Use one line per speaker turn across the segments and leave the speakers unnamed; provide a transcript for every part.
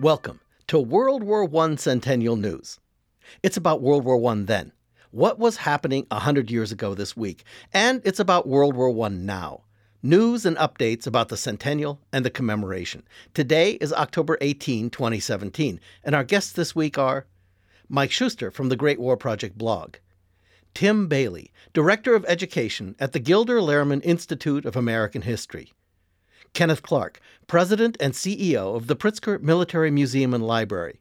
Welcome to World War I Centennial News. It's about World War I then, what was happening 100 years ago this week, and it's about World War I now. News and updates about the centennial and the commemoration. Today is October 18, 2017, and our guests this week are Mike Schuster from the Great War Project blog, Tim Bailey, Director of Education at the Gilder Lehrman Institute of American History, Kenneth Clark, President and CEO of the Pritzker Military Museum and Library,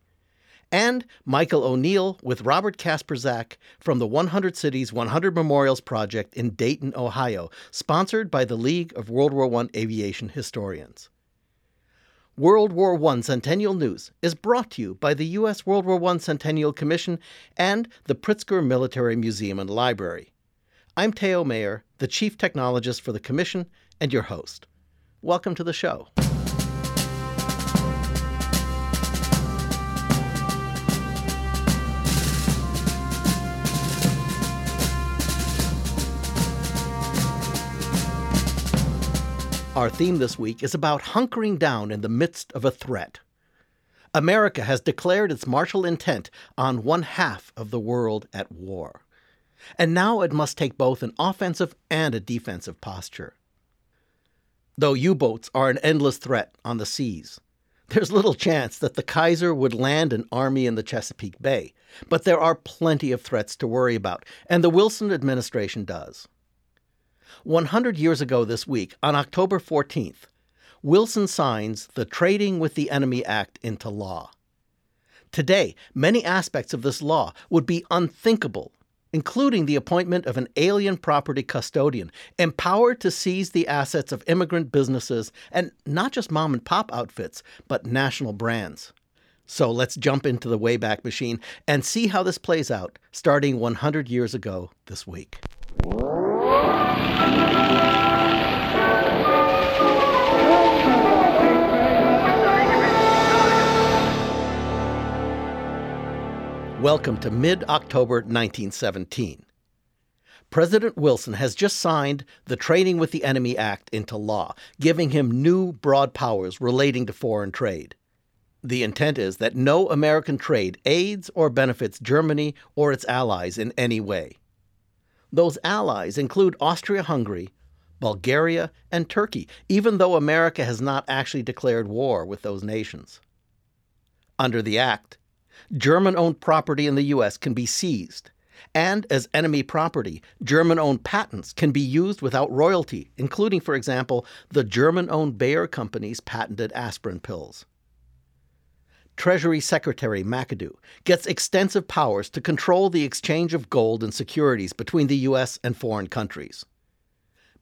and Michael O'Neill with Robert Kasperzak from the 100 Cities 100 Memorials Project in Dayton, Ohio, sponsored by the League of World War I Aviation Historians. World War I Centennial News is brought to you by the U.S. World War I Centennial Commission and the Pritzker Military Museum and Library. I'm Theo Mayer, the Chief Technologist for the Commission and your host. Welcome to the show. Our theme this week is about hunkering down in the midst of a threat. America has declared its martial intent on one half of the world at war. And now it must take both an offensive and a defensive posture. Though U boats are an endless threat on the seas, there's little chance that the Kaiser would land an army in the Chesapeake Bay. But there are plenty of threats to worry about, and the Wilson administration does. 100 years ago this week, on October 14th, Wilson signs the Trading with the Enemy Act into law. Today, many aspects of this law would be unthinkable, including the appointment of an alien property custodian empowered to seize the assets of immigrant businesses and not just mom and pop outfits, but national brands. So let's jump into the Wayback Machine and see how this plays out starting 100 years ago this week. Welcome to mid October 1917. President Wilson has just signed the Trading with the Enemy Act into law, giving him new broad powers relating to foreign trade. The intent is that no American trade aids or benefits Germany or its allies in any way. Those allies include Austria Hungary, Bulgaria, and Turkey, even though America has not actually declared war with those nations. Under the Act, German owned property in the U.S. can be seized. And as enemy property, German owned patents can be used without royalty, including, for example, the German owned Bayer Company's patented aspirin pills. Treasury Secretary McAdoo gets extensive powers to control the exchange of gold and securities between the U.S. and foreign countries.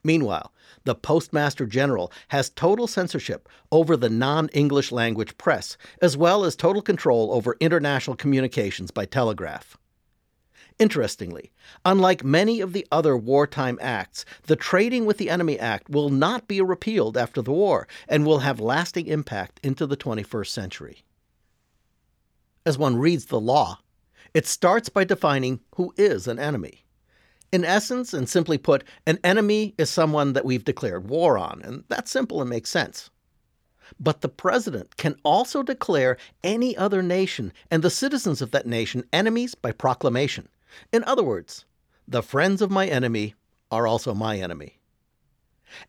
Meanwhile, the Postmaster General has total censorship over the non English language press, as well as total control over international communications by telegraph. Interestingly, unlike many of the other wartime acts, the Trading with the Enemy Act will not be repealed after the war and will have lasting impact into the 21st century. As one reads the law, it starts by defining who is an enemy. In essence, and simply put, an enemy is someone that we've declared war on, and that's simple and makes sense. But the president can also declare any other nation and the citizens of that nation enemies by proclamation. In other words, the friends of my enemy are also my enemy.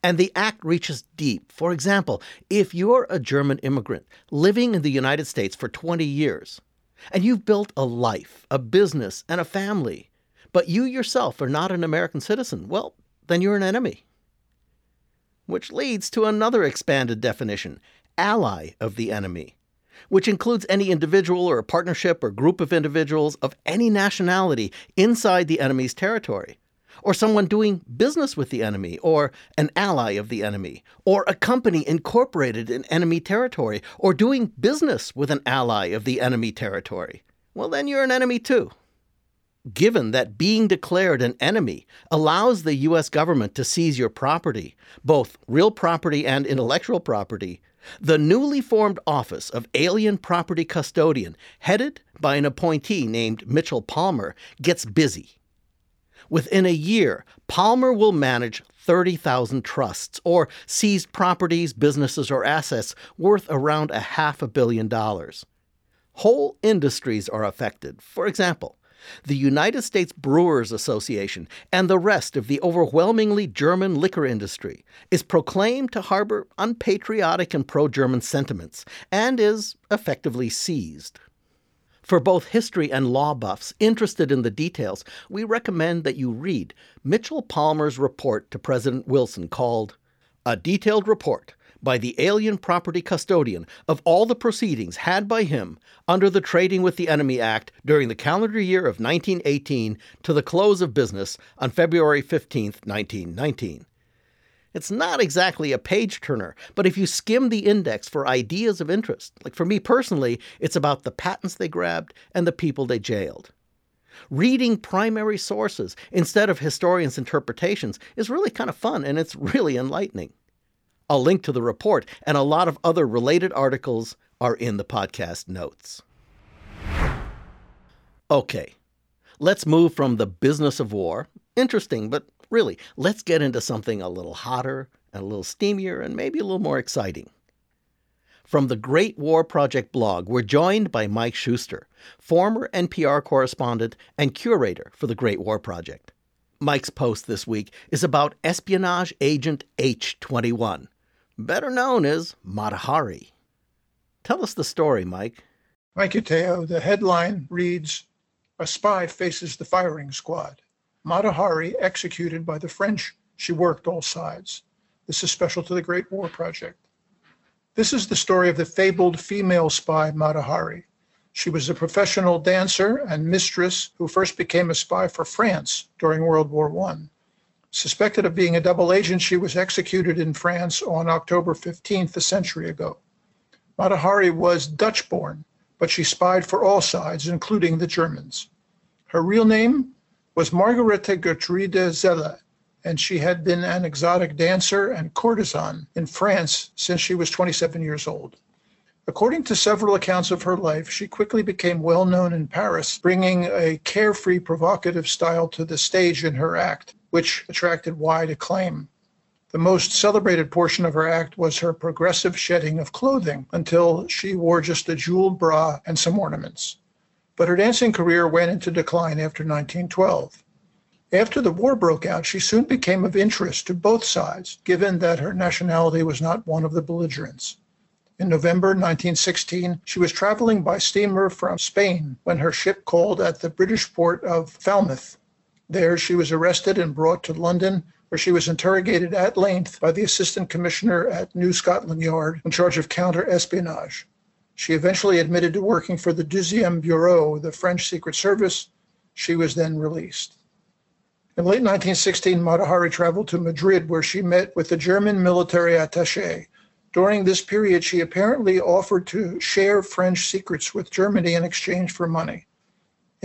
And the act reaches deep. For example, if you're a German immigrant living in the United States for 20 years, and you've built a life, a business, and a family, but you yourself are not an American citizen, well, then you're an enemy. Which leads to another expanded definition ally of the enemy, which includes any individual or partnership or group of individuals of any nationality inside the enemy's territory, or someone doing business with the enemy, or an ally of the enemy, or a company incorporated in enemy territory, or doing business with an ally of the enemy territory. Well, then you're an enemy too given that being declared an enemy allows the U.S. government to seize your property, both real property and intellectual property, the newly formed office of Alien Property Custodian, headed by an appointee named Mitchell Palmer, gets busy. Within a year, Palmer will manage 30,000 trusts or seized properties, businesses, or assets worth around a half a billion dollars. Whole industries are affected. For example, the United States Brewers Association and the rest of the overwhelmingly German liquor industry is proclaimed to harbor unpatriotic and pro German sentiments and is effectively seized. For both history and law buffs interested in the details, we recommend that you read Mitchell Palmer's report to President Wilson called A Detailed Report by the Alien Property Custodian of all the proceedings had by him under the Trading with the Enemy Act during the calendar year of 1918 to the close of business on February 15, 1919. It's not exactly a page turner, but if you skim the index for ideas of interest, like for me personally, it's about the patents they grabbed and the people they jailed. Reading primary sources instead of historians' interpretations is really kind of fun and it's really enlightening. A link to the report and a lot of other related articles are in the podcast notes. Okay, let's move from the business of war, interesting but really, let's get into something a little hotter and a little steamier and maybe a little more exciting. From the Great War Project blog, we're joined by Mike Schuster, former NPR correspondent and curator for the Great War Project. Mike's post this week is about espionage agent H21, better known as Mata Hari. Tell us the story, Mike.
Thank you, Theo. The headline reads A spy faces the firing squad. Mata Hari executed by the French. She worked all sides. This is special to the Great War Project. This is the story of the fabled female spy Mata Hari. She was a professional dancer and mistress who first became a spy for France during World War I. Suspected of being a double agent, she was executed in France on October 15th, a century ago. Mata Hari was Dutch born, but she spied for all sides, including the Germans. Her real name was Margarete Gertrude Zelle, and she had been an exotic dancer and courtesan in France since she was 27 years old. According to several accounts of her life, she quickly became well known in Paris, bringing a carefree, provocative style to the stage in her act, which attracted wide acclaim. The most celebrated portion of her act was her progressive shedding of clothing until she wore just a jeweled bra and some ornaments but her dancing career went into decline after 1912. After the war broke out, she soon became of interest to both sides, given that her nationality was not one of the belligerents. In November 1916, she was traveling by steamer from Spain when her ship called at the British port of Falmouth. There, she was arrested and brought to London, where she was interrogated at length by the Assistant Commissioner at New Scotland Yard in charge of counter espionage. She eventually admitted to working for the Deuxième Bureau, the French Secret Service. She was then released. In late 1916, Mata Hari traveled to Madrid, where she met with the German military attaché. During this period, she apparently offered to share French secrets with Germany in exchange for money.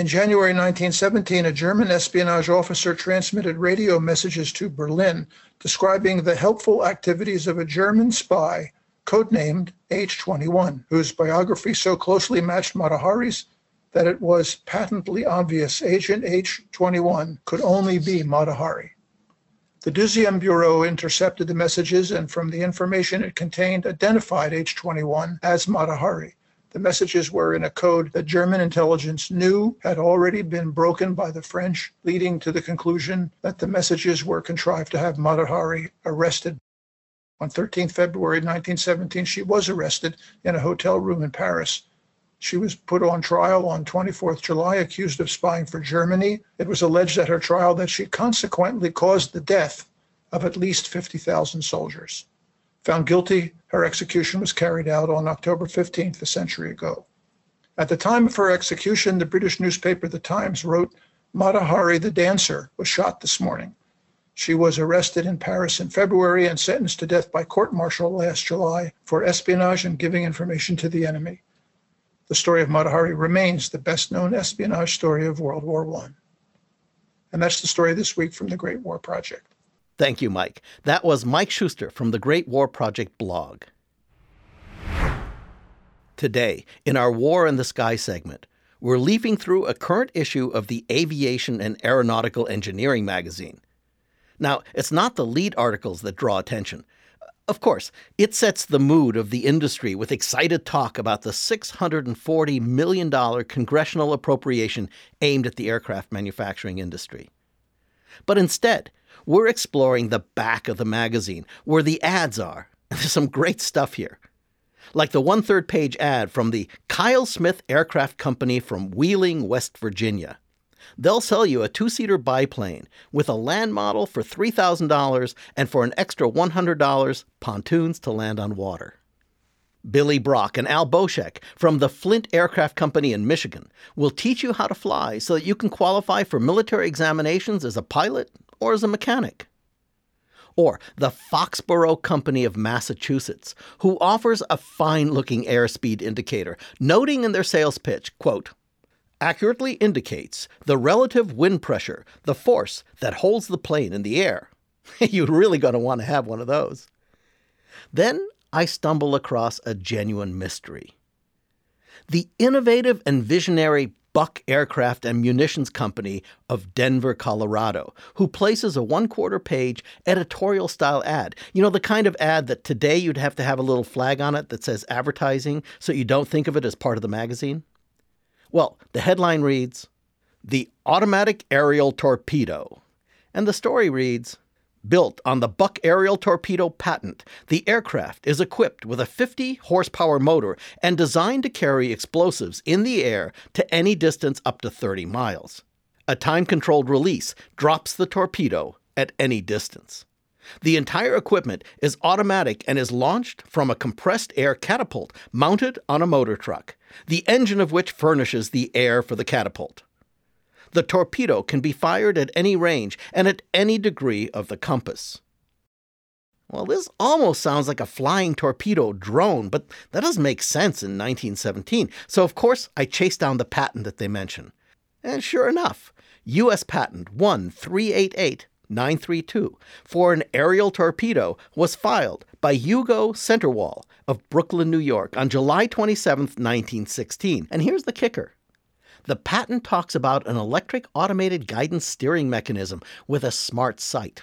In January 1917, a German espionage officer transmitted radio messages to Berlin describing the helpful activities of a German spy codenamed H21, whose biography so closely matched Mata Hari's that it was patently obvious Agent H21 could only be Mata Hari. The Deuxième Bureau intercepted the messages and from the information it contained identified H21 as Mata Hari. The messages were in a code that German intelligence knew had already been broken by the French, leading to the conclusion that the messages were contrived to have Mata Hari arrested on 13 February 1917, she was arrested in a hotel room in Paris. She was put on trial on 24th July, accused of spying for Germany. It was alleged at her trial that she consequently caused the death of at least 50,000 soldiers. Found guilty, her execution was carried out on October 15th, a century ago. At the time of her execution, the British newspaper The Times wrote, Mata Hari, the dancer, was shot this morning. She was arrested in Paris in February and sentenced to death by court martial last July for espionage and giving information to the enemy. The story of Mata Hari remains the best known espionage story of World War I. And that's the story this week from the Great War Project.
Thank you, Mike. That was Mike Schuster from the Great War Project blog. Today, in our War in the Sky segment, we're leafing through a current issue of the Aviation and Aeronautical Engineering magazine. Now, it's not the lead articles that draw attention. Of course, it sets the mood of the industry with excited talk about the $640 million congressional appropriation aimed at the aircraft manufacturing industry. But instead, we're exploring the back of the magazine, where the ads are. There's some great stuff here. Like the one third page ad from the Kyle Smith Aircraft Company from Wheeling, West Virginia. They'll sell you a two seater biplane with a land model for $3,000 and for an extra $100, pontoons to land on water. Billy Brock and Al Boschek from the Flint Aircraft Company in Michigan will teach you how to fly so that you can qualify for military examinations as a pilot or as a mechanic. Or the Foxboro Company of Massachusetts, who offers a fine looking airspeed indicator, noting in their sales pitch, quote, accurately indicates the relative wind pressure, the force that holds the plane in the air. You're really going to want to have one of those. Then I stumble across a genuine mystery. The innovative and visionary Buck Aircraft and Munitions Company of Denver, Colorado, who places a one quarter page editorial style ad. You know, the kind of ad that today you'd have to have a little flag on it that says advertising so you don't think of it as part of the magazine? Well, the headline reads The Automatic Aerial Torpedo. And the story reads Built on the Buck Aerial Torpedo patent, the aircraft is equipped with a 50 horsepower motor and designed to carry explosives in the air to any distance up to 30 miles. A time controlled release drops the torpedo at any distance. The entire equipment is automatic and is launched from a compressed air catapult mounted on a motor truck, the engine of which furnishes the air for the catapult. The torpedo can be fired at any range and at any degree of the compass. Well, this almost sounds like a flying torpedo drone, but that doesn't make sense in 1917. So, of course, I chased down the patent that they mention. And sure enough, U.S. Patent 1388 932 for an aerial torpedo was filed by Hugo Centerwall of Brooklyn, New York on July 27, 1916. And here's the kicker. The patent talks about an electric automated guidance steering mechanism with a smart sight.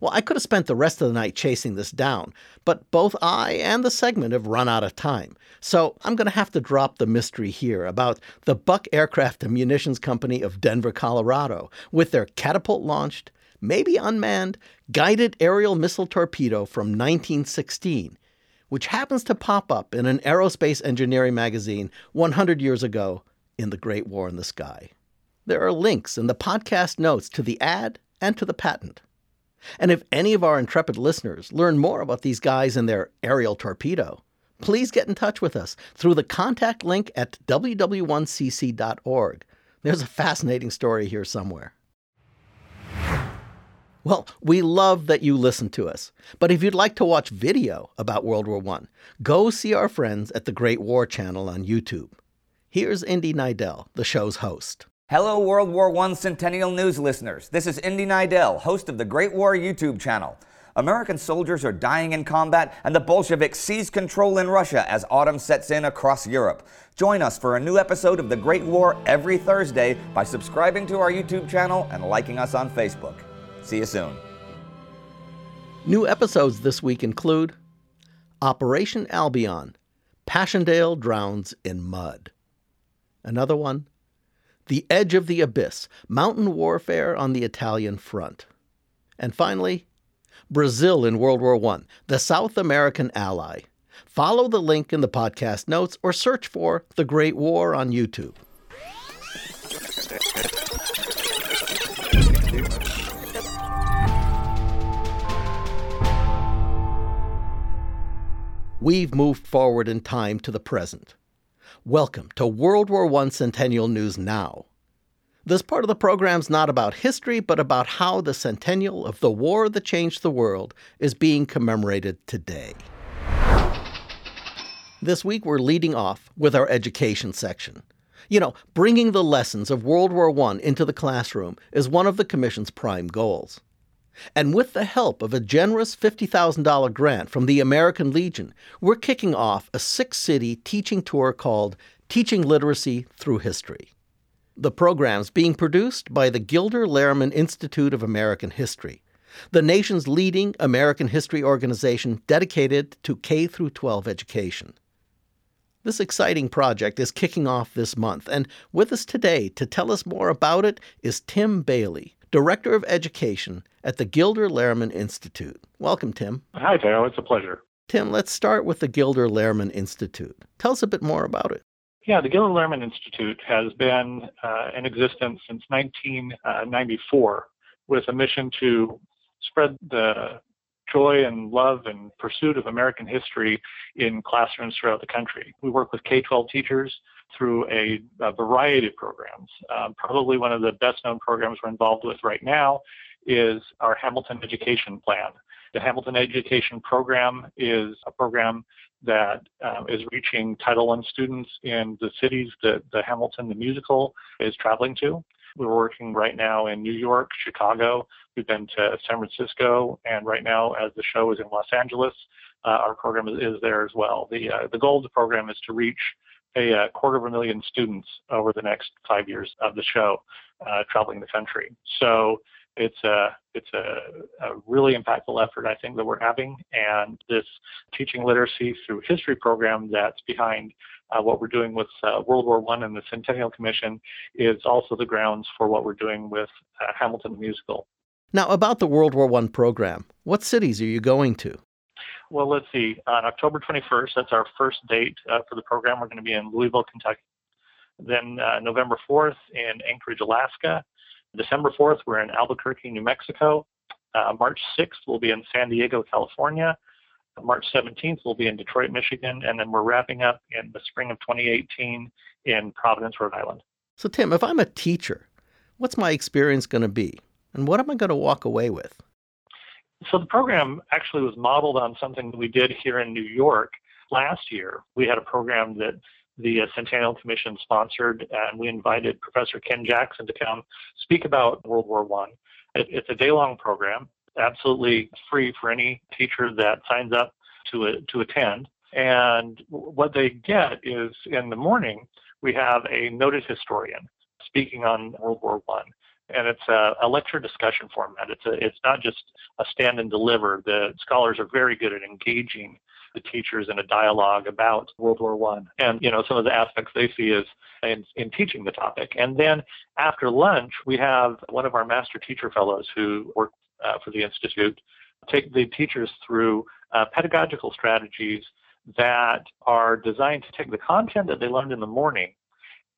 Well, I could have spent the rest of the night chasing this down, but both I and the segment have run out of time. So I'm going to have to drop the mystery here about the Buck Aircraft and Munitions Company of Denver, Colorado, with their catapult launched, maybe unmanned, guided aerial missile torpedo from 1916, which happens to pop up in an aerospace engineering magazine 100 years ago in The Great War in the Sky. There are links in the podcast notes to the ad and to the patent. And if any of our intrepid listeners learn more about these guys and their aerial torpedo, please get in touch with us through the contact link at ww1cc.org. There's a fascinating story here somewhere. Well, we love that you listen to us. But if you'd like to watch video about World War I, go see our friends at the Great War Channel on YouTube. Here's Indy Neidell, the show's host.
Hello, World War I Centennial News listeners. This is Indy Neidell, host of the Great War YouTube channel. American soldiers are dying in combat, and the Bolsheviks seize control in Russia as autumn sets in across Europe. Join us for a new episode of The Great War every Thursday by subscribing to our YouTube channel and liking us on Facebook. See you soon.
New episodes this week include Operation Albion Passchendaele Drowns in Mud. Another one the Edge of the Abyss Mountain Warfare on the Italian Front. And finally, Brazil in World War I, the South American ally. Follow the link in the podcast notes or search for The Great War on YouTube. We've moved forward in time to the present. Welcome to World War I Centennial News Now. This part of the program is not about history, but about how the centennial of the war that changed the world is being commemorated today. This week, we're leading off with our education section. You know, bringing the lessons of World War I into the classroom is one of the Commission's prime goals. And with the help of a generous $50,000 grant from the American Legion, we're kicking off a six city teaching tour called Teaching Literacy Through History. The program's being produced by the Gilder Lehrman Institute of American History, the nation's leading American history organization dedicated to K 12 education. This exciting project is kicking off this month, and with us today to tell us more about it is Tim Bailey, Director of Education at the Gilder Lehrman Institute. Welcome, Tim.
Hi, Theo. It's a pleasure.
Tim, let's start with the Gilder Lehrman Institute. Tell us a bit more about it.
Yeah, the Gilder Lehrman Institute has been uh, in existence since 1994 with a mission to spread the joy and love and pursuit of American history in classrooms throughout the country. We work with K 12 teachers through a, a variety of programs. Um, probably one of the best known programs we're involved with right now is our Hamilton Education Plan. The Hamilton Education Program is a program that um, is reaching Title I students in the cities that the Hamilton the musical is traveling to. We're working right now in New York, Chicago. We've been to San Francisco, and right now, as the show is in Los Angeles, uh, our program is, is, there as well. The uh, the goal of the program is to reach a, quarter of a million students over the next five years of the show, uh, traveling the country. So it's a it's a, a, really impactful effort I think that we're having, and this teaching literacy through history program that's behind uh, what we're doing with uh, World War One and the Centennial Commission is also the grounds for what we're doing with uh, Hamilton the Musical.
Now, about the World War One program, what cities are you going to?
Well, let's see. On October 21st, that's our first date uh, for the program. We're going to be in Louisville, Kentucky. Then uh, November 4th in Anchorage, Alaska. December 4th, we're in Albuquerque, New Mexico. Uh, March 6th, we'll be in San Diego, California. March 17th, we'll be in Detroit, Michigan, and then we're wrapping up in the spring of 2018 in Providence, Rhode Island.
So, Tim, if I'm a teacher, what's my experience going to be? And what am I going to walk away with?
So, the program actually was modeled on something that we did here in New York last year. We had a program that the uh, Centennial Commission sponsored, and we invited Professor Ken Jackson to come speak about World War One. It's a day-long program absolutely free for any teacher that signs up to a, to attend. And what they get is in the morning we have a noted historian speaking on World War One, and it's a, a, lecture discussion format. It's a, it's not just a stand and deliver. The scholars are very good at engaging the teachers in a dialogue about World War One, and you know some of the aspects they see is in, in teaching the topic. And then after lunch, we have one of our master teacher fellows who work uh, for the Institute, take the teachers through uh, pedagogical strategies that are designed to take the content that they learned in the morning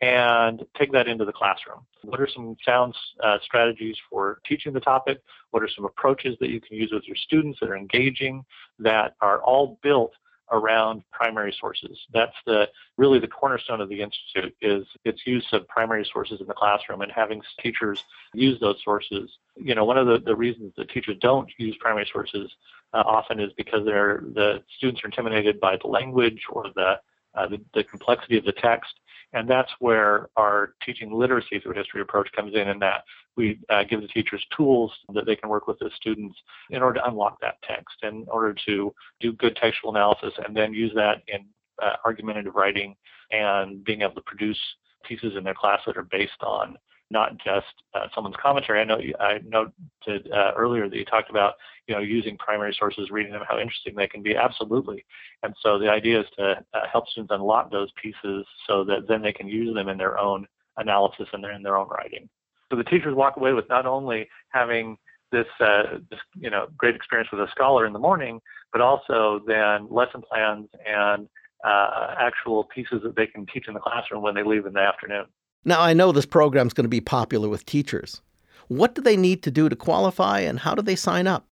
and take that into the classroom. What are some sound uh, strategies for teaching the topic? What are some approaches that you can use with your students that are engaging, that are all built around primary sources. That's the really the cornerstone of the institute is its use of primary sources in the classroom and having teachers use those sources. You know, one of the, the reasons that teachers don't use primary sources uh, often is because they're the students are intimidated by the language or the, the the complexity of the text and that's where our teaching literacy through history approach comes in, in that we uh, give the teachers tools that they can work with the students in order to unlock that text, in order to do good textual analysis, and then use that in uh, argumentative writing and being able to produce pieces in their class that are based on not just uh, someone's commentary. I know I noted uh, earlier that you talked about you know using primary sources, reading them, how interesting they can be. Absolutely. And so the idea is to uh, help students unlock those pieces so that then they can use them in their own analysis and in their own writing. So the teachers walk away with not only having this, uh, this you know great experience with a scholar in the morning, but also then lesson plans and uh, actual pieces that they can teach in the classroom when they leave in the afternoon.
Now, I know this program is going to be popular with teachers. What do they need to do to qualify and how do they sign up?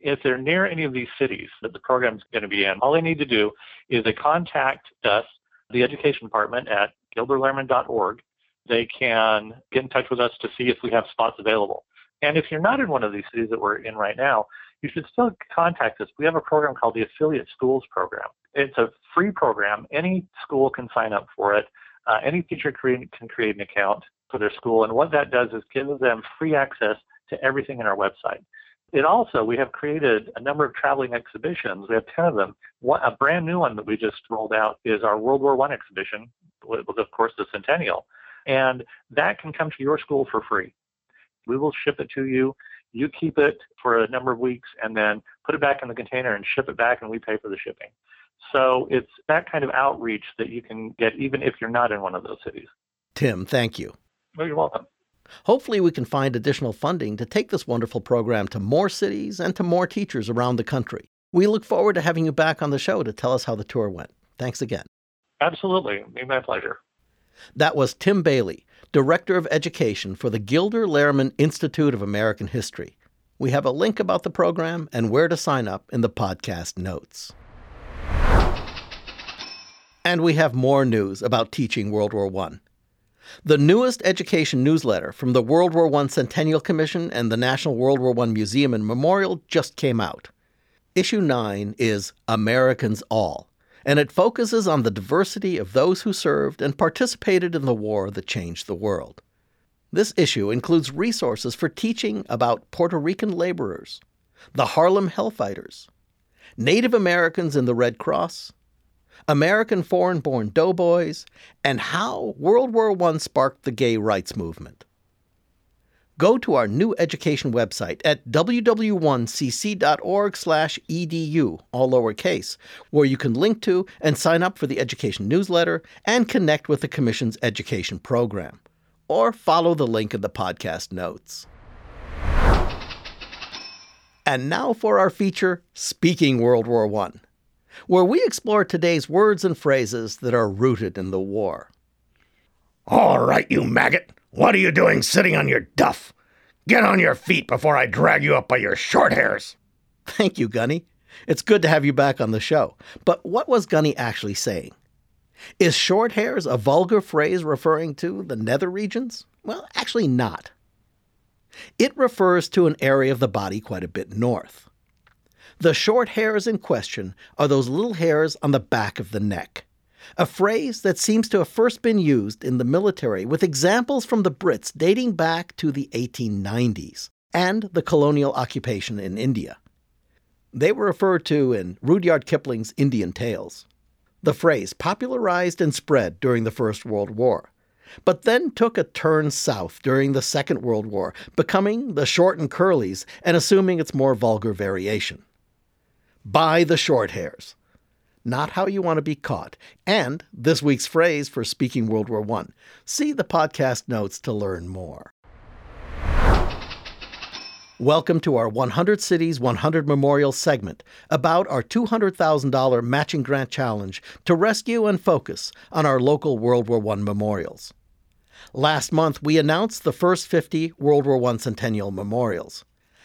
If they're near any of these cities that the program is going to be in, all they need to do is they contact us, the education department at gilderlehrman.org. They can get in touch with us to see if we have spots available. And if you're not in one of these cities that we're in right now, you should still contact us. We have a program called the Affiliate Schools Program. It's a free program. Any school can sign up for it. Uh, any teacher create, can create an account for their school, and what that does is gives them free access to everything in our website. It also, we have created a number of traveling exhibitions. We have 10 of them. One, a brand new one that we just rolled out is our World War I exhibition was, of course, the Centennial. And that can come to your school for free. We will ship it to you. You keep it for a number of weeks and then put it back in the container and ship it back, and we pay for the shipping. So it's that kind of outreach that you can get even if you're not in one of those cities.
Tim, thank you.
Well, you're welcome.
Hopefully, we can find additional funding to take this wonderful program to more cities and to more teachers around the country. We look forward to having you back on the show to tell us how the tour went. Thanks again.
Absolutely. Be my pleasure.
That was Tim Bailey, Director of Education for the Gilder Lehrman Institute of American History. We have a link about the program and where to sign up in the podcast notes. And we have more news about teaching World War I. The newest education newsletter from the World War I Centennial Commission and the National World War I Museum and Memorial just came out. Issue 9 is Americans All, and it focuses on the diversity of those who served and participated in the war that changed the world. This issue includes resources for teaching about Puerto Rican laborers, the Harlem Hellfighters, Native Americans in the Red Cross, American foreign born doughboys, and how World War I sparked the gay rights movement. Go to our new education website at ww1cc.org/edu, all lowercase, where you can link to and sign up for the education newsletter and connect with the Commission's education program. Or follow the link in the podcast notes. And now for our feature, Speaking World War I where we explore today's words and phrases that are rooted in the war.
All right, you maggot. What are you doing sitting on your duff? Get on your feet before I drag you up by your short hairs.
Thank you, Gunny. It's good to have you back on the show. But what was Gunny actually saying? Is short hairs a vulgar phrase referring to the nether regions? Well, actually, not. It refers to an area of the body quite a bit north. The short hairs in question are those little hairs on the back of the neck, a phrase that seems to have first been used in the military with examples from the Brits dating back to the 1890s and the colonial occupation in India. They were referred to in Rudyard Kipling's Indian Tales. The phrase popularized and spread during the First World War, but then took a turn south during the Second World War, becoming the short and curlies and assuming its more vulgar variation. Buy the short hairs. Not how you want to be caught. And this week's phrase for speaking World War I. See the podcast notes to learn more. Welcome to our 100 Cities 100 Memorials segment about our $200,000 matching grant challenge to rescue and focus on our local World War I memorials. Last month, we announced the first 50 World War I centennial memorials.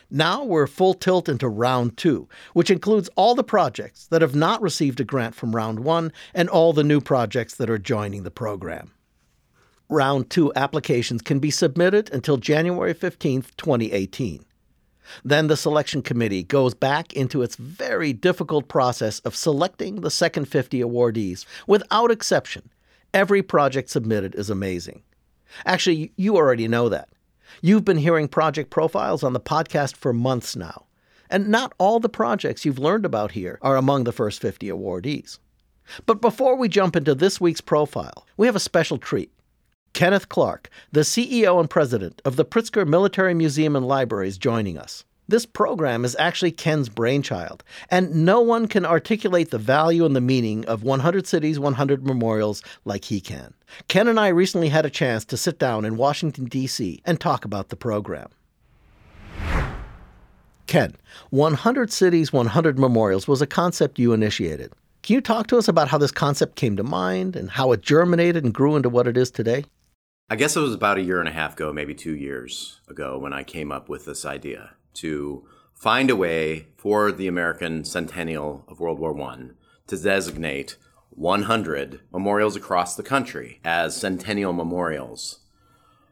Now we're full tilt into round two, which includes all the projects that have not received a grant from round one and all the new projects that are joining the program. Round two applications can be submitted until January 15, 2018. Then the selection committee goes back into its very difficult process of selecting the second 50 awardees. Without exception, every project submitted is amazing. Actually, you already know that. You've been hearing project profiles on the podcast for months now, and not all the projects you've learned about here are among the first 50 awardees. But before we jump into this week's profile, we have a special treat. Kenneth Clark, the CEO and president of the Pritzker Military Museum and Library, is joining us. This program is actually Ken's brainchild, and no one can articulate the value and the meaning of 100 Cities, 100 Memorials like he can. Ken and I recently had a chance to sit down in Washington, D.C. and talk about the program. Ken, 100 Cities, 100 Memorials was a concept you initiated. Can you talk to us about how this concept came to mind and how it germinated and grew into what it is today?
I guess it was about a year and a half ago, maybe two years ago, when I came up with this idea to find a way for the American centennial of World War I to designate 100 memorials across the country as centennial memorials.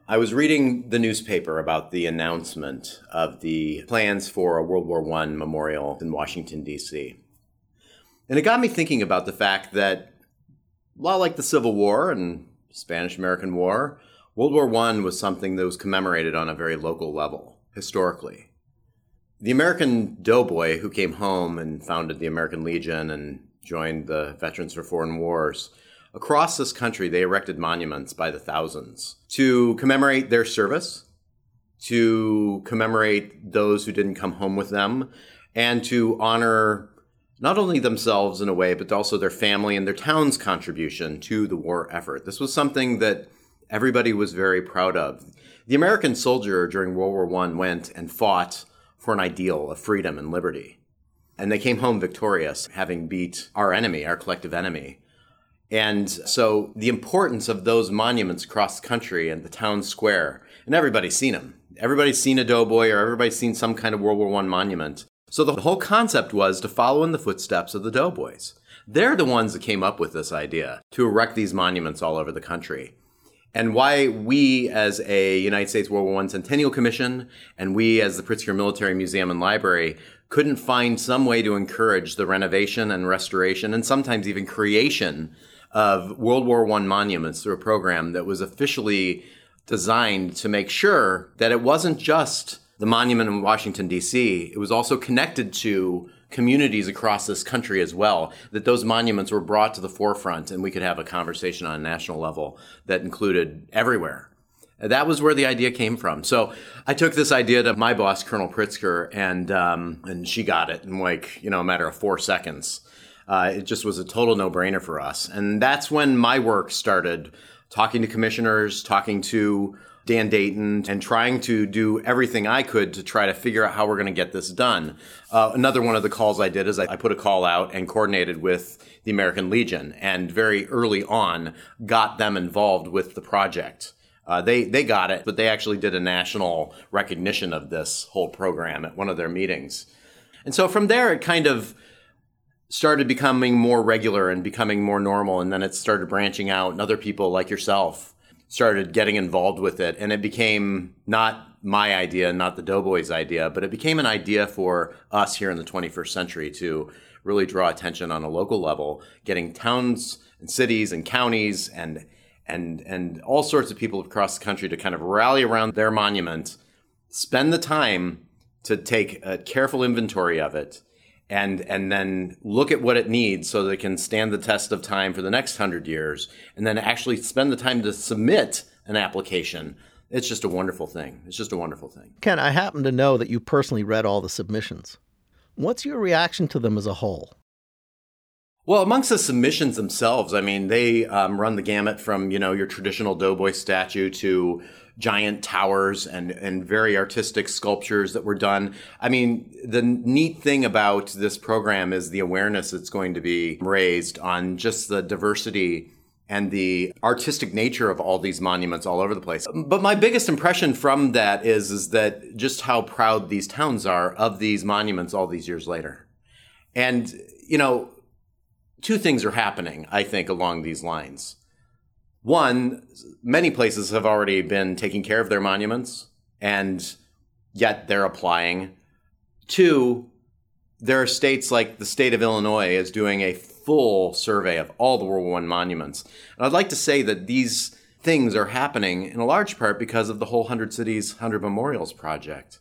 I was reading the newspaper about the announcement of the plans for a World War I memorial in Washington, D.C. And it got me thinking about the fact that, a lot like the Civil War and Spanish American War, World War I was something that was commemorated on a very local level, historically the American doughboy who came home and founded the American Legion and joined the Veterans for Foreign Wars across this country, they erected monuments by the thousands to commemorate their service, to commemorate those who didn't come home with them, and to honor not only themselves in a way, but also their family and their town's contribution to the war effort. This was something that everybody was very proud of. The American soldier during World War I went and fought for an ideal of freedom and liberty. And they came home victorious, having beat our enemy, our collective enemy. And so the importance of those monuments across the country and the town square, and everybody's seen them. Everybody's seen a doughboy or everybody's seen some kind of World War I monument. So the whole concept was to follow in the footsteps of the doughboys. They're the ones that came up with this idea to erect these monuments all over the country. And why we, as a United States World War I Centennial Commission, and we, as the Pritzker Military Museum and Library, couldn't find some way to encourage the renovation and restoration and sometimes even creation of World War I monuments through a program that was officially designed to make sure that it wasn't just the monument in Washington, D.C., it was also connected to communities across this country as well, that those monuments were brought to the forefront and we could have a conversation on a national level that included everywhere. That was where the idea came from. So I took this idea to my boss, Colonel Pritzker, and um, and she got it in like you know a matter of four seconds. Uh, it just was a total no brainer for us, and that's when my work started. Talking to commissioners, talking to Dan Dayton and trying to do everything I could to try to figure out how we're going to get this done. Uh, another one of the calls I did is I, I put a call out and coordinated with the American Legion and very early on got them involved with the project. Uh, they they got it, but they actually did a national recognition of this whole program at one of their meetings, and so from there it kind of started becoming more regular and becoming more normal, and then it started branching out, and other people like yourself started getting involved with it. And it became not my idea, not the Doughboys' idea, but it became an idea for us here in the 21st century to really draw attention on a local level, getting towns and cities and counties and and and all sorts of people across the country to kind of rally around their monument, spend the time to take a careful inventory of it, and and then look at what it needs so that it can stand the test of time for the next hundred years, and then actually spend the time to submit an application. It's just a wonderful thing. It's just a wonderful thing.
Ken, I happen to know that you personally read all the submissions. What's your reaction to them as a whole?
Well, amongst the submissions themselves, I mean, they um, run the gamut from you know your traditional doughboy statue to giant towers and, and very artistic sculptures that were done. I mean, the neat thing about this program is the awareness that's going to be raised on just the diversity and the artistic nature of all these monuments all over the place. But my biggest impression from that is, is that just how proud these towns are of these monuments all these years later. And, you know, two things are happening, I think, along these lines. One, many places have already been taking care of their monuments, and yet they're applying. Two, there are states like the state of Illinois is doing a full survey of all the World War I monuments. And I'd like to say that these things are happening in a large part because of the whole 100 Cities, 100 Memorials project.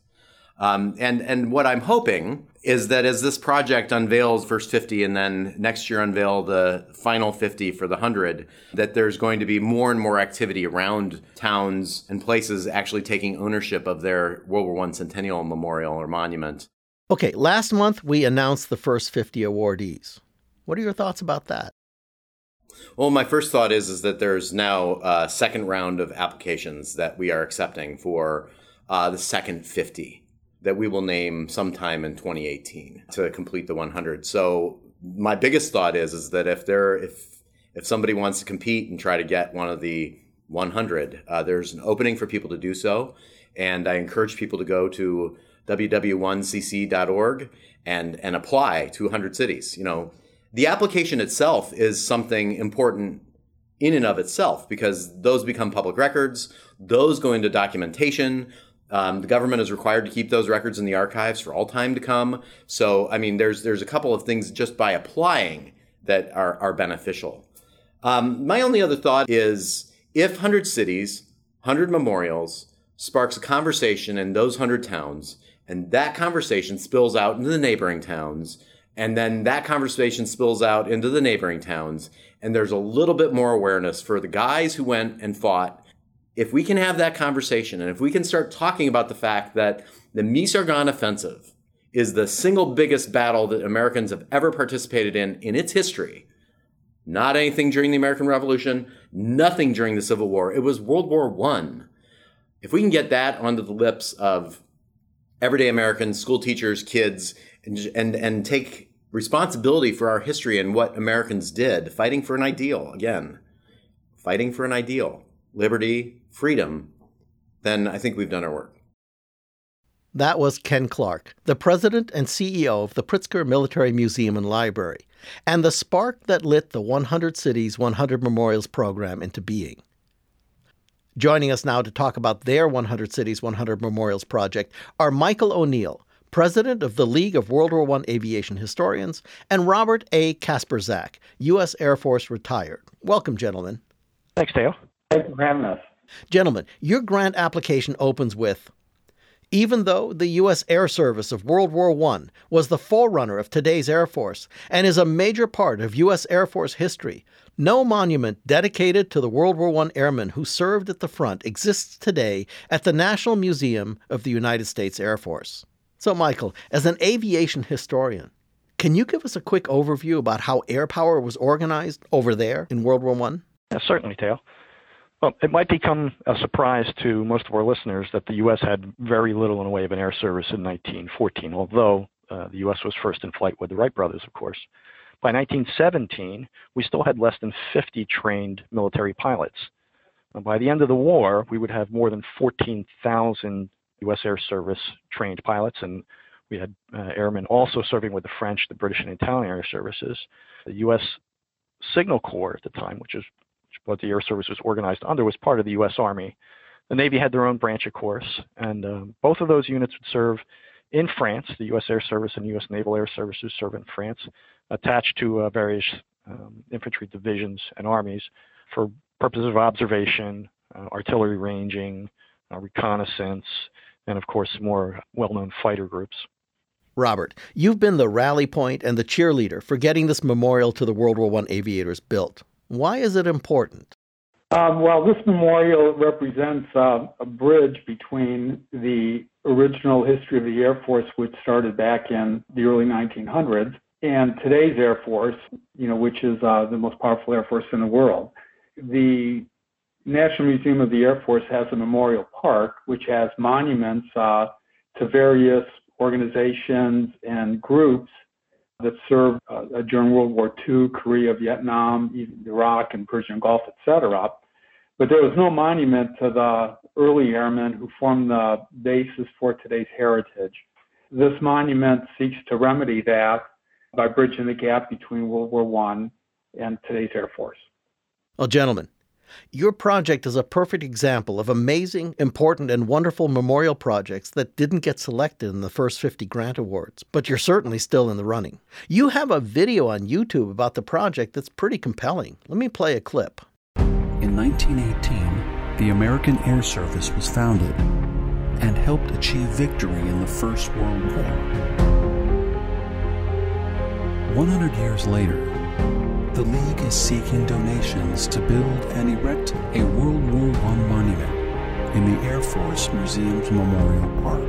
Um, and and what I'm hoping is that as this project unveils first 50 and then next year unveil the final 50 for the 100, that there's going to be more and more activity around towns and places actually taking ownership of their World War I centennial memorial or monument.
Okay, last month we announced the first 50 awardees. What are your thoughts about that?
Well, my first thought is is that there's now a second round of applications that we are accepting for uh, the second 50 that we will name sometime in 2018 to complete the 100. So my biggest thought is is that if there if if somebody wants to compete and try to get one of the 100, uh, there's an opening for people to do so, and I encourage people to go to ww1cc.org and and apply to 100 cities. You know, the application itself is something important in and of itself because those become public records. Those go into documentation. Um, the government is required to keep those records in the archives for all time to come. So, I mean, there's there's a couple of things just by applying that are are beneficial. Um, my only other thought is if 100 cities, 100 memorials sparks a conversation in those 100 towns, and that conversation spills out into the neighboring towns, And then that conversation spills out into the neighboring towns, and there's a little bit more awareness for the guys who went and fought. If we can have that conversation, and if we can start talking about the fact that the Meuse-Argonne offensive is the single biggest battle that Americans have ever participated in in its history, not anything during the American Revolution, nothing during the Civil War. It was World War One. If we can get that onto the lips of everyday Americans, school teachers, kids, and, and, and take responsibility for our history and what Americans did, fighting for an ideal, again, fighting for an ideal, liberty, freedom, then I think we've done our work.
That was Ken Clark, the president and CEO of the Pritzker Military Museum and Library, and the spark that lit the 100 Cities, 100 Memorials program into being. Joining us now to talk about their 100 Cities, 100 Memorials project are Michael O'Neill, president of the League of World War I Aviation Historians, and Robert A. Kasperzak, U.S. Air Force retired. Welcome, gentlemen.
Thanks, Dale.
Thanks for having us.
Gentlemen, your grant application opens with even though the U.S. Air Service of World War I was the forerunner of today's Air Force and is a major part of U.S. Air Force history, no monument dedicated to the World War I airmen who served at the front exists today at the National Museum of the United States Air Force. So, Michael, as an aviation historian, can you give us a quick overview about how air power was organized over there in World War I?
Yeah, certainly, Dale. Well, it might become a surprise to most of our listeners that the U.S. had very little in the way of an air service in 1914, although uh, the U.S. was first in flight with the Wright brothers, of course. By 1917, we still had less than 50 trained military pilots. And by the end of the war, we would have more than 14,000 U.S. Air Service trained pilots, and we had uh, airmen also serving with the French, the British, and Italian Air Services. The U.S. Signal Corps at the time, which is what the Air Service was organized under, was part of the U.S. Army. The Navy had their own branch, of course, and um, both of those units would serve in France. The U.S. Air Service and U.S. Naval Air Service Services serve in France, attached to uh, various um, infantry divisions and armies for purposes of observation, uh, artillery ranging, uh, reconnaissance, and of course, more well known fighter groups.
Robert, you've been the rally point and the cheerleader for getting this memorial to the World War I aviators built. Why is it important?
Um, well, this memorial represents uh, a bridge between the original history of the Air Force, which started back in the early 1900s, and today's Air Force, you know, which is uh, the most powerful Air Force in the world. The National Museum of the Air Force has a memorial park which has monuments uh, to various organizations and groups that served uh, during World War II, Korea, Vietnam, Iraq, and Persian Gulf, etc. But there was no monument to the early airmen who formed the basis for today's heritage. This monument seeks to remedy that by bridging the gap between World War I and today's Air Force.
Well, gentlemen, your project is a perfect example of amazing, important, and wonderful memorial projects that didn't get selected in the first 50 grant awards, but you're certainly still in the running. You have a video on YouTube about the project that's pretty compelling. Let me play a clip.
In 1918, the American Air Service was founded and helped achieve victory in the First World War. 100 years later, the League is seeking donations to build and erect a World War I monument in the Air Force Museum's Memorial Park.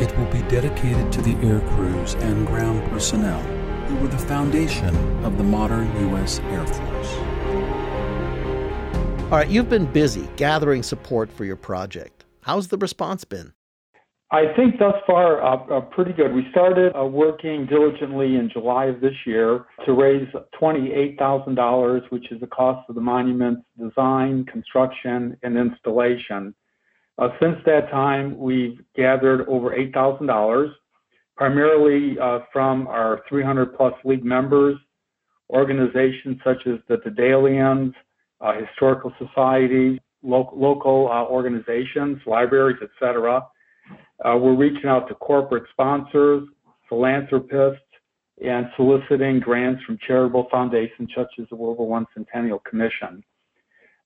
It will be dedicated to the air crews and ground personnel who were the foundation of the modern U.S. Air Force.
All right, you've been busy gathering support for your project. How's the response been?
I think thus far, uh, uh, pretty good. We started uh, working diligently in July of this year to raise $28,000, which is the cost of the monument's design, construction, and installation. Uh, since that time, we've gathered over $8,000, primarily uh, from our 300 plus league members, organizations such as the Daedalians, uh, historical societies, lo- local organizations, libraries, etc uh, we're reaching out to corporate sponsors, philanthropists, and soliciting grants from charitable foundations such as the World War I Centennial Commission.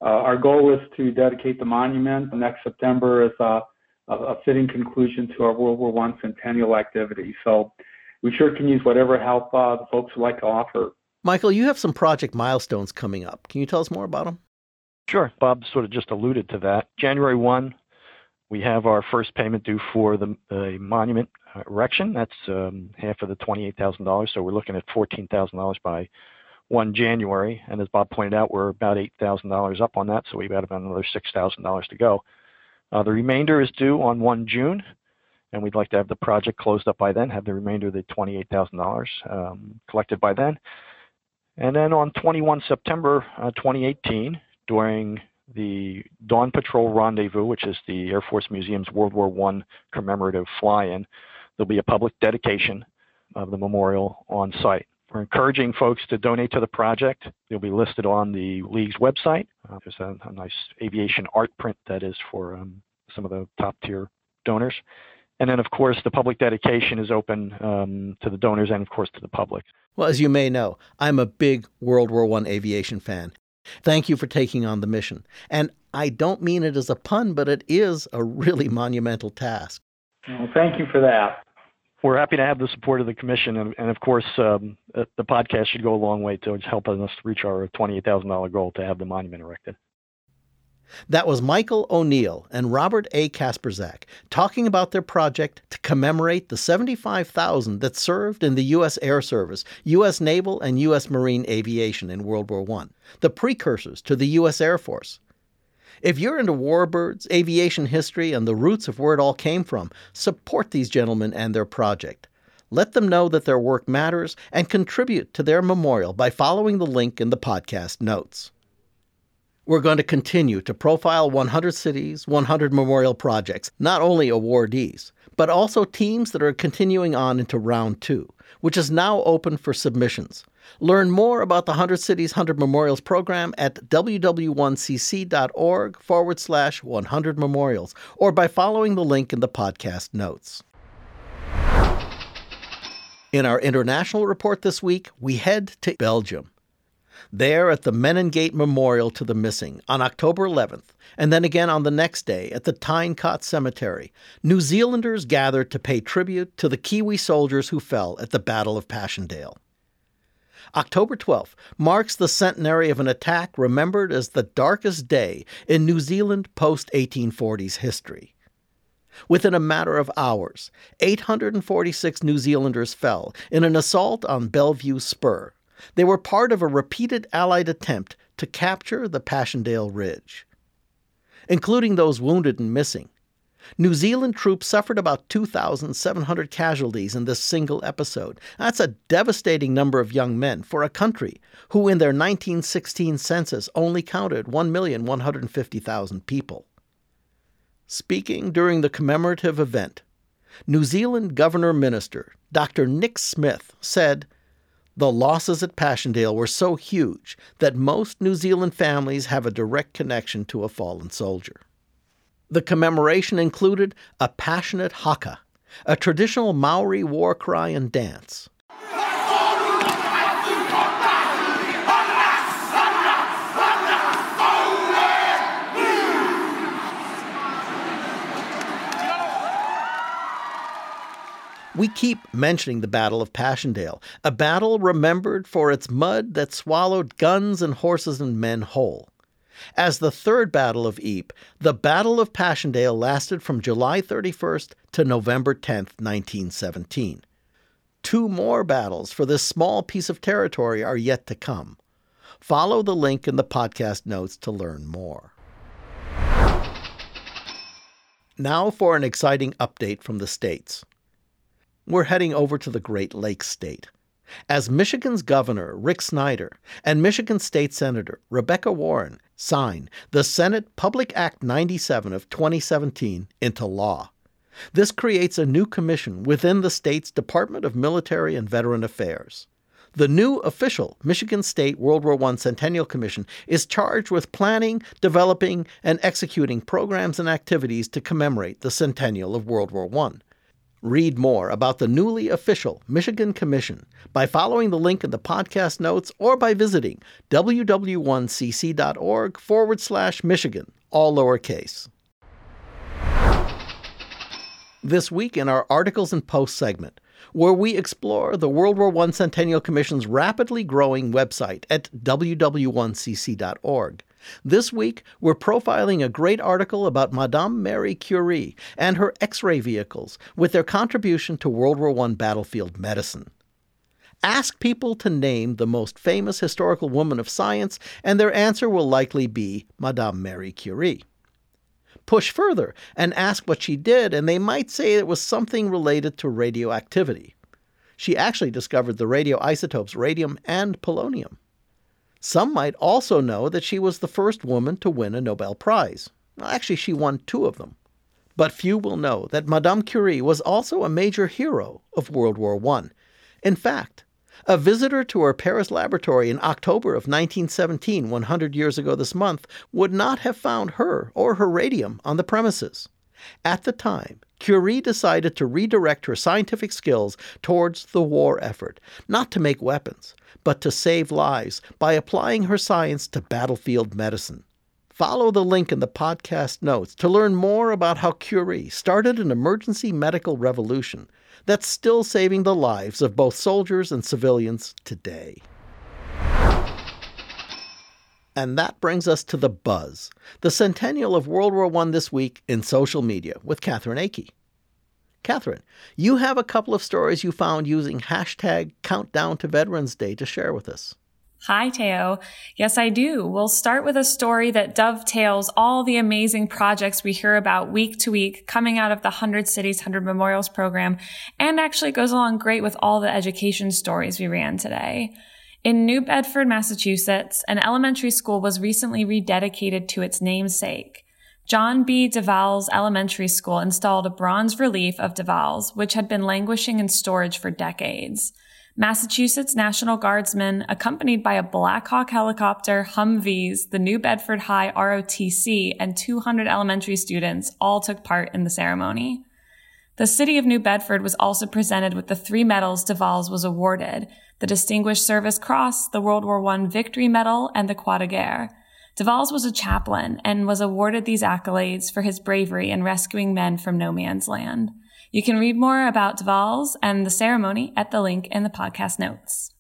Uh, our goal is to dedicate the monument next September as a a, a fitting conclusion to our World War I centennial activity. So we sure can use whatever help uh, the folks would like to offer.
Michael, you have some project milestones coming up. Can you tell us more about them?
Sure. Bob sort of just alluded to that. January 1, we have our first payment due for the, monument erection. That's um, half of the $28,000. So we're looking at $14,000 by 1 January. And as Bob pointed out, we're about $8,000 up on that. So we've got about another $6,000 to go. Uh, the remainder is due on 1 June. And we'd like to have the project closed up by then, have the remainder of the $28,000 um, collected by then. And then on 21 September uh, 2018, during the Dawn Patrol Rendezvous, which is the Air Force Museum's World War I commemorative fly-in, there'll be a public dedication of the memorial on site. We're encouraging folks to donate to the project. They'll be listed on the League's website. Uh, there's a, a, nice aviation art print that is for um, some of the top tier donors. And then, of course, the public dedication is open um, to the donors and, of course, to the public.
Well, as you may know, I'm a big World War I aviation fan. Thank you for taking on the mission. And I don't mean it as a pun, but it is a really monumental task.
Well, thank you for that.
We're happy to have the support of the commission, and, and of course, um, the podcast should go a long way towards helping us reach our $28,000 goal to have the monument erected.
That was Michael O'Neill and Robert A. Kasperzak talking about their project to commemorate the 75,000 that served in the U.S. Air Service, U.S. Naval, and U.S. Marine Aviation in World War I, the precursors to the U.S. Air Force. If you're into warbirds, aviation history, and the roots of where it all came from, support these gentlemen and their project. Let them know that their work matters and contribute to their memorial by following the link in the podcast notes. We're going to continue to profile 100 cities, 100 memorial projects, not only awardees, but also teams that are continuing on into round two, which is now open for submissions. Learn more about the 100 Cities, 100 Memorials program at ww1cc.org forward slash 100 memorials or by following the link in the podcast notes. In our international report this week, we head to Belgium there at the Menin Gate Memorial to the Missing on October 11th, and then again on the next day at the Tyne-Cot Cemetery, New Zealanders gathered to pay tribute to the Kiwi soldiers who fell at the Battle of Passchendaele. October 12th marks the centenary of an attack remembered as the darkest day in New Zealand post 1840s history. Within a matter of hours, 846 New Zealanders fell in an assault on Bellevue Spur, they were part of a repeated Allied attempt to capture the Passchendaele Ridge. Including those wounded and missing, New Zealand troops suffered about 2,700 casualties in this single episode. That's a devastating number of young men for a country who, in their 1916 census, only counted 1,150,000 people. Speaking during the commemorative event, New Zealand Governor Minister Dr. Nick Smith said the losses at Passchendaele were so huge that most New Zealand families have a direct connection to a fallen soldier. The commemoration included a passionate haka, a traditional Maori war cry and dance. We keep mentioning the Battle of Passchendaele, a battle remembered for its mud that swallowed guns and horses and men whole. As the third Battle of Ypres, the Battle of Passchendaele lasted from July 31st to November 10th, 1917. Two more battles for this small piece of territory are yet to come. Follow the link in the podcast notes to learn more. Now for an exciting update from the States we're heading over to the Great Lakes state. As Michigan's governor, Rick Snyder, and Michigan State Senator Rebekah Warren sign the Senate Public Act 97 of 2017 into law. This creates a new commission within the state's Department of Military and Veteran Affairs. The new official Michigan State World War I Centennial Commission is charged with planning, developing, and executing programs and activities to commemorate the centennial of World War I. Read more about the newly official Michigan Commission by following the link in the podcast notes or by visiting ww1cc.org forward slash Michigan, all lowercase. This week in our Articles and Posts segment, where we explore the World War I Centennial Commission's rapidly growing website at ww1cc.org. This week, we're profiling a great article about Madame Marie Curie and her X ray vehicles with their contribution to World War I battlefield medicine. Ask people to name the most famous historical woman of science, and their answer will likely be Madame Marie Curie. Push further and ask what she did, and they might say it was something related to radioactivity. She actually discovered the radioisotopes radium and polonium. Some might also know that she was the first woman to win a Nobel Prize. Actually, she won two of them. But few will know that Madame Curie was also a major hero of World War I. In fact, a visitor to her Paris laboratory in October of 1917, 100 years ago this month, would not have found her or her radium on the premises. At the time, Curie decided to redirect her scientific skills towards the war effort, not to make weapons, but to save lives by applying her science to battlefield medicine. Follow the link in the podcast notes to learn more about how Curie started an emergency medical revolution that's still saving the lives of both soldiers and civilians today. And that brings us to the buzz, the centennial of World War I this week in social media with Catherine Akey. Catherine, you have a couple of stories you found using hashtag Countdown to Veterans Day to share with us.
Hi, Theo. Yes, I do. We'll start with a story that dovetails all the amazing projects we hear about week to week coming out of the 100 Cities, 100 Memorials program and actually goes along great with all the education stories we ran today. In New Bedford, Massachusetts, an elementary school was recently rededicated to its namesake. John B. DeValles Elementary School installed a bronze relief of DeValles, which had been languishing in storage for decades. Massachusetts National Guardsmen, accompanied by a Black Hawk helicopter, Humvees, the New Bedford High ROTC, and 200 elementary students all took part in the ceremony. The city of New Bedford was also presented with the three medals DeValles was awarded the Distinguished Service Cross, the World War I Victory Medal, and the Croix de Guerre. DeValles was a chaplain and was awarded these accolades for his bravery in rescuing men from no man's land. You can read more about DeValles and the ceremony at the link in the podcast notes.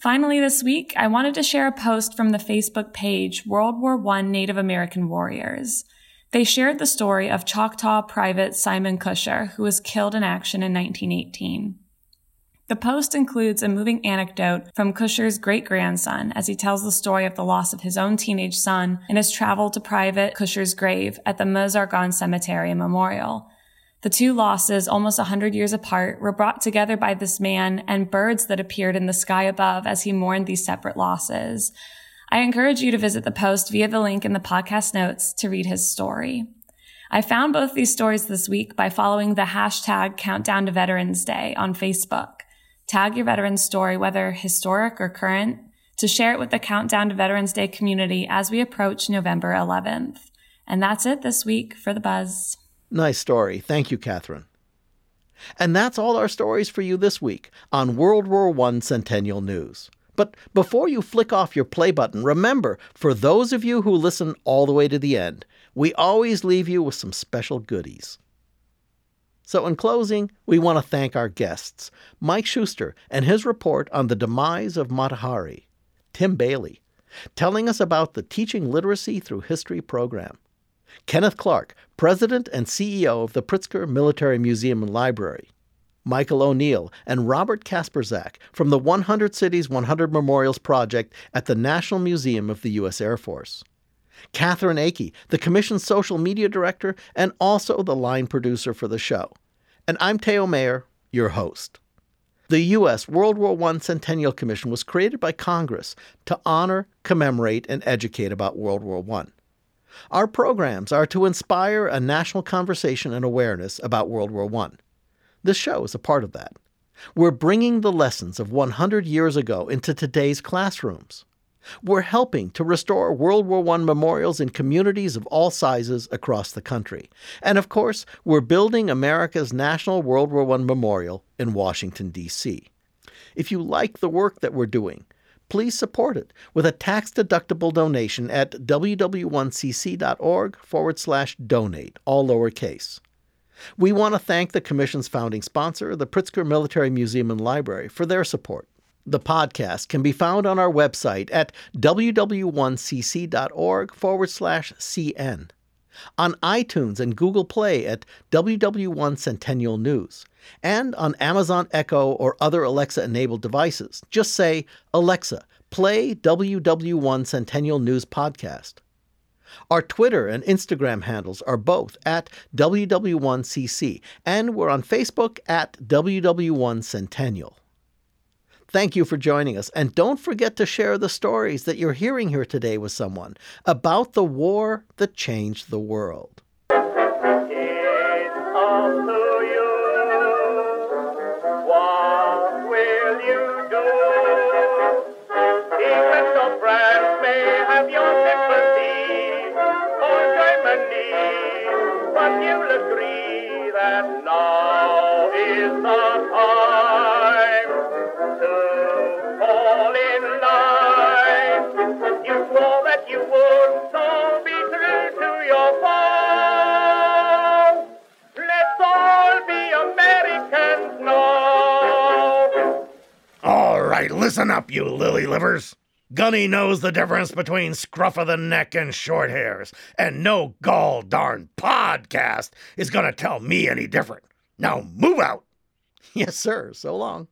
Finally, this week, I wanted to share a post from the Facebook page World War I Native American Warriors. They shared the story of Choctaw Private Simon Cusher, who was killed in action in 1918. The post includes a moving anecdote from Cusher's great grandson as he tells the story of the loss of his own teenage son in his travel to Private Cusher's grave at the Meuse-Argonne Cemetery and Memorial. The two losses, almost a hundred years apart, were brought together by this man and birds that appeared in the sky above as he mourned these separate losses. I encourage you to visit the post via the link in the podcast notes to read his story. I found both these stories this week by following the hashtag Countdown to Veterans Day on Facebook. Tag your veteran's story, whether historic or current, to share it with the Countdown to Veterans Day community as we approach November 11th. And that's it this week for the buzz.
Nice story. Thank you, Catherine. And that's all our stories for you this week on World War I Centennial News. But before you flick off your play button, remember, for those of you who listen all the way to the end, we always leave you with some special goodies. So, in closing, we want to thank our guests Mike Schuster and his report on the demise of Mata Hari, Tim Bailey, telling us about the Teaching Literacy Through History program, Kenneth Clark, President and CEO of the Pritzker Military Museum and Library, Michael O'Neill, and Robert Kasperzak from the 100 Cities 100 Memorials Project at the National Museum of the U.S. Air Force. Catherine Akey, the Commission's social media director and also the line producer for the show. And I'm Theo Mayer, your host. The U.S. World War I Centennial Commission was created by Congress to honor, commemorate, and educate about World War I. Our programs are to inspire a national conversation and awareness about World War I. This show is a part of that. We're bringing the lessons of 100 years ago into today's classrooms. We're helping to restore World War I memorials in communities of all sizes across the country. And of course, we're building America's National World War I Memorial in Washington, D.C. If you like the work that we're doing, please support it with a tax deductible donation at ww1cc.org forward slash donate, all lowercase. We want to thank the Commission's founding sponsor, the Pritzker Military Museum and Library, for their support. The podcast can be found on our website at ww1cc.org forward slash CN, on iTunes and Google Play at WW1 Centennial News, and on Amazon Echo or other Alexa enabled devices. Just say, Alexa, play WW1 Centennial News Podcast. Our Twitter and Instagram handles are both at WW1CC, and we're on Facebook at WW1 Centennial. Thank you for joining us, and don't forget to share the stories that you're hearing here today with someone about the war that changed the world.
Listen up, you lily livers. Gunny knows the difference between scruff of the neck and short hairs, and no gall darn podcast is gonna tell me any different. Now move out.
Yes, sir. So long.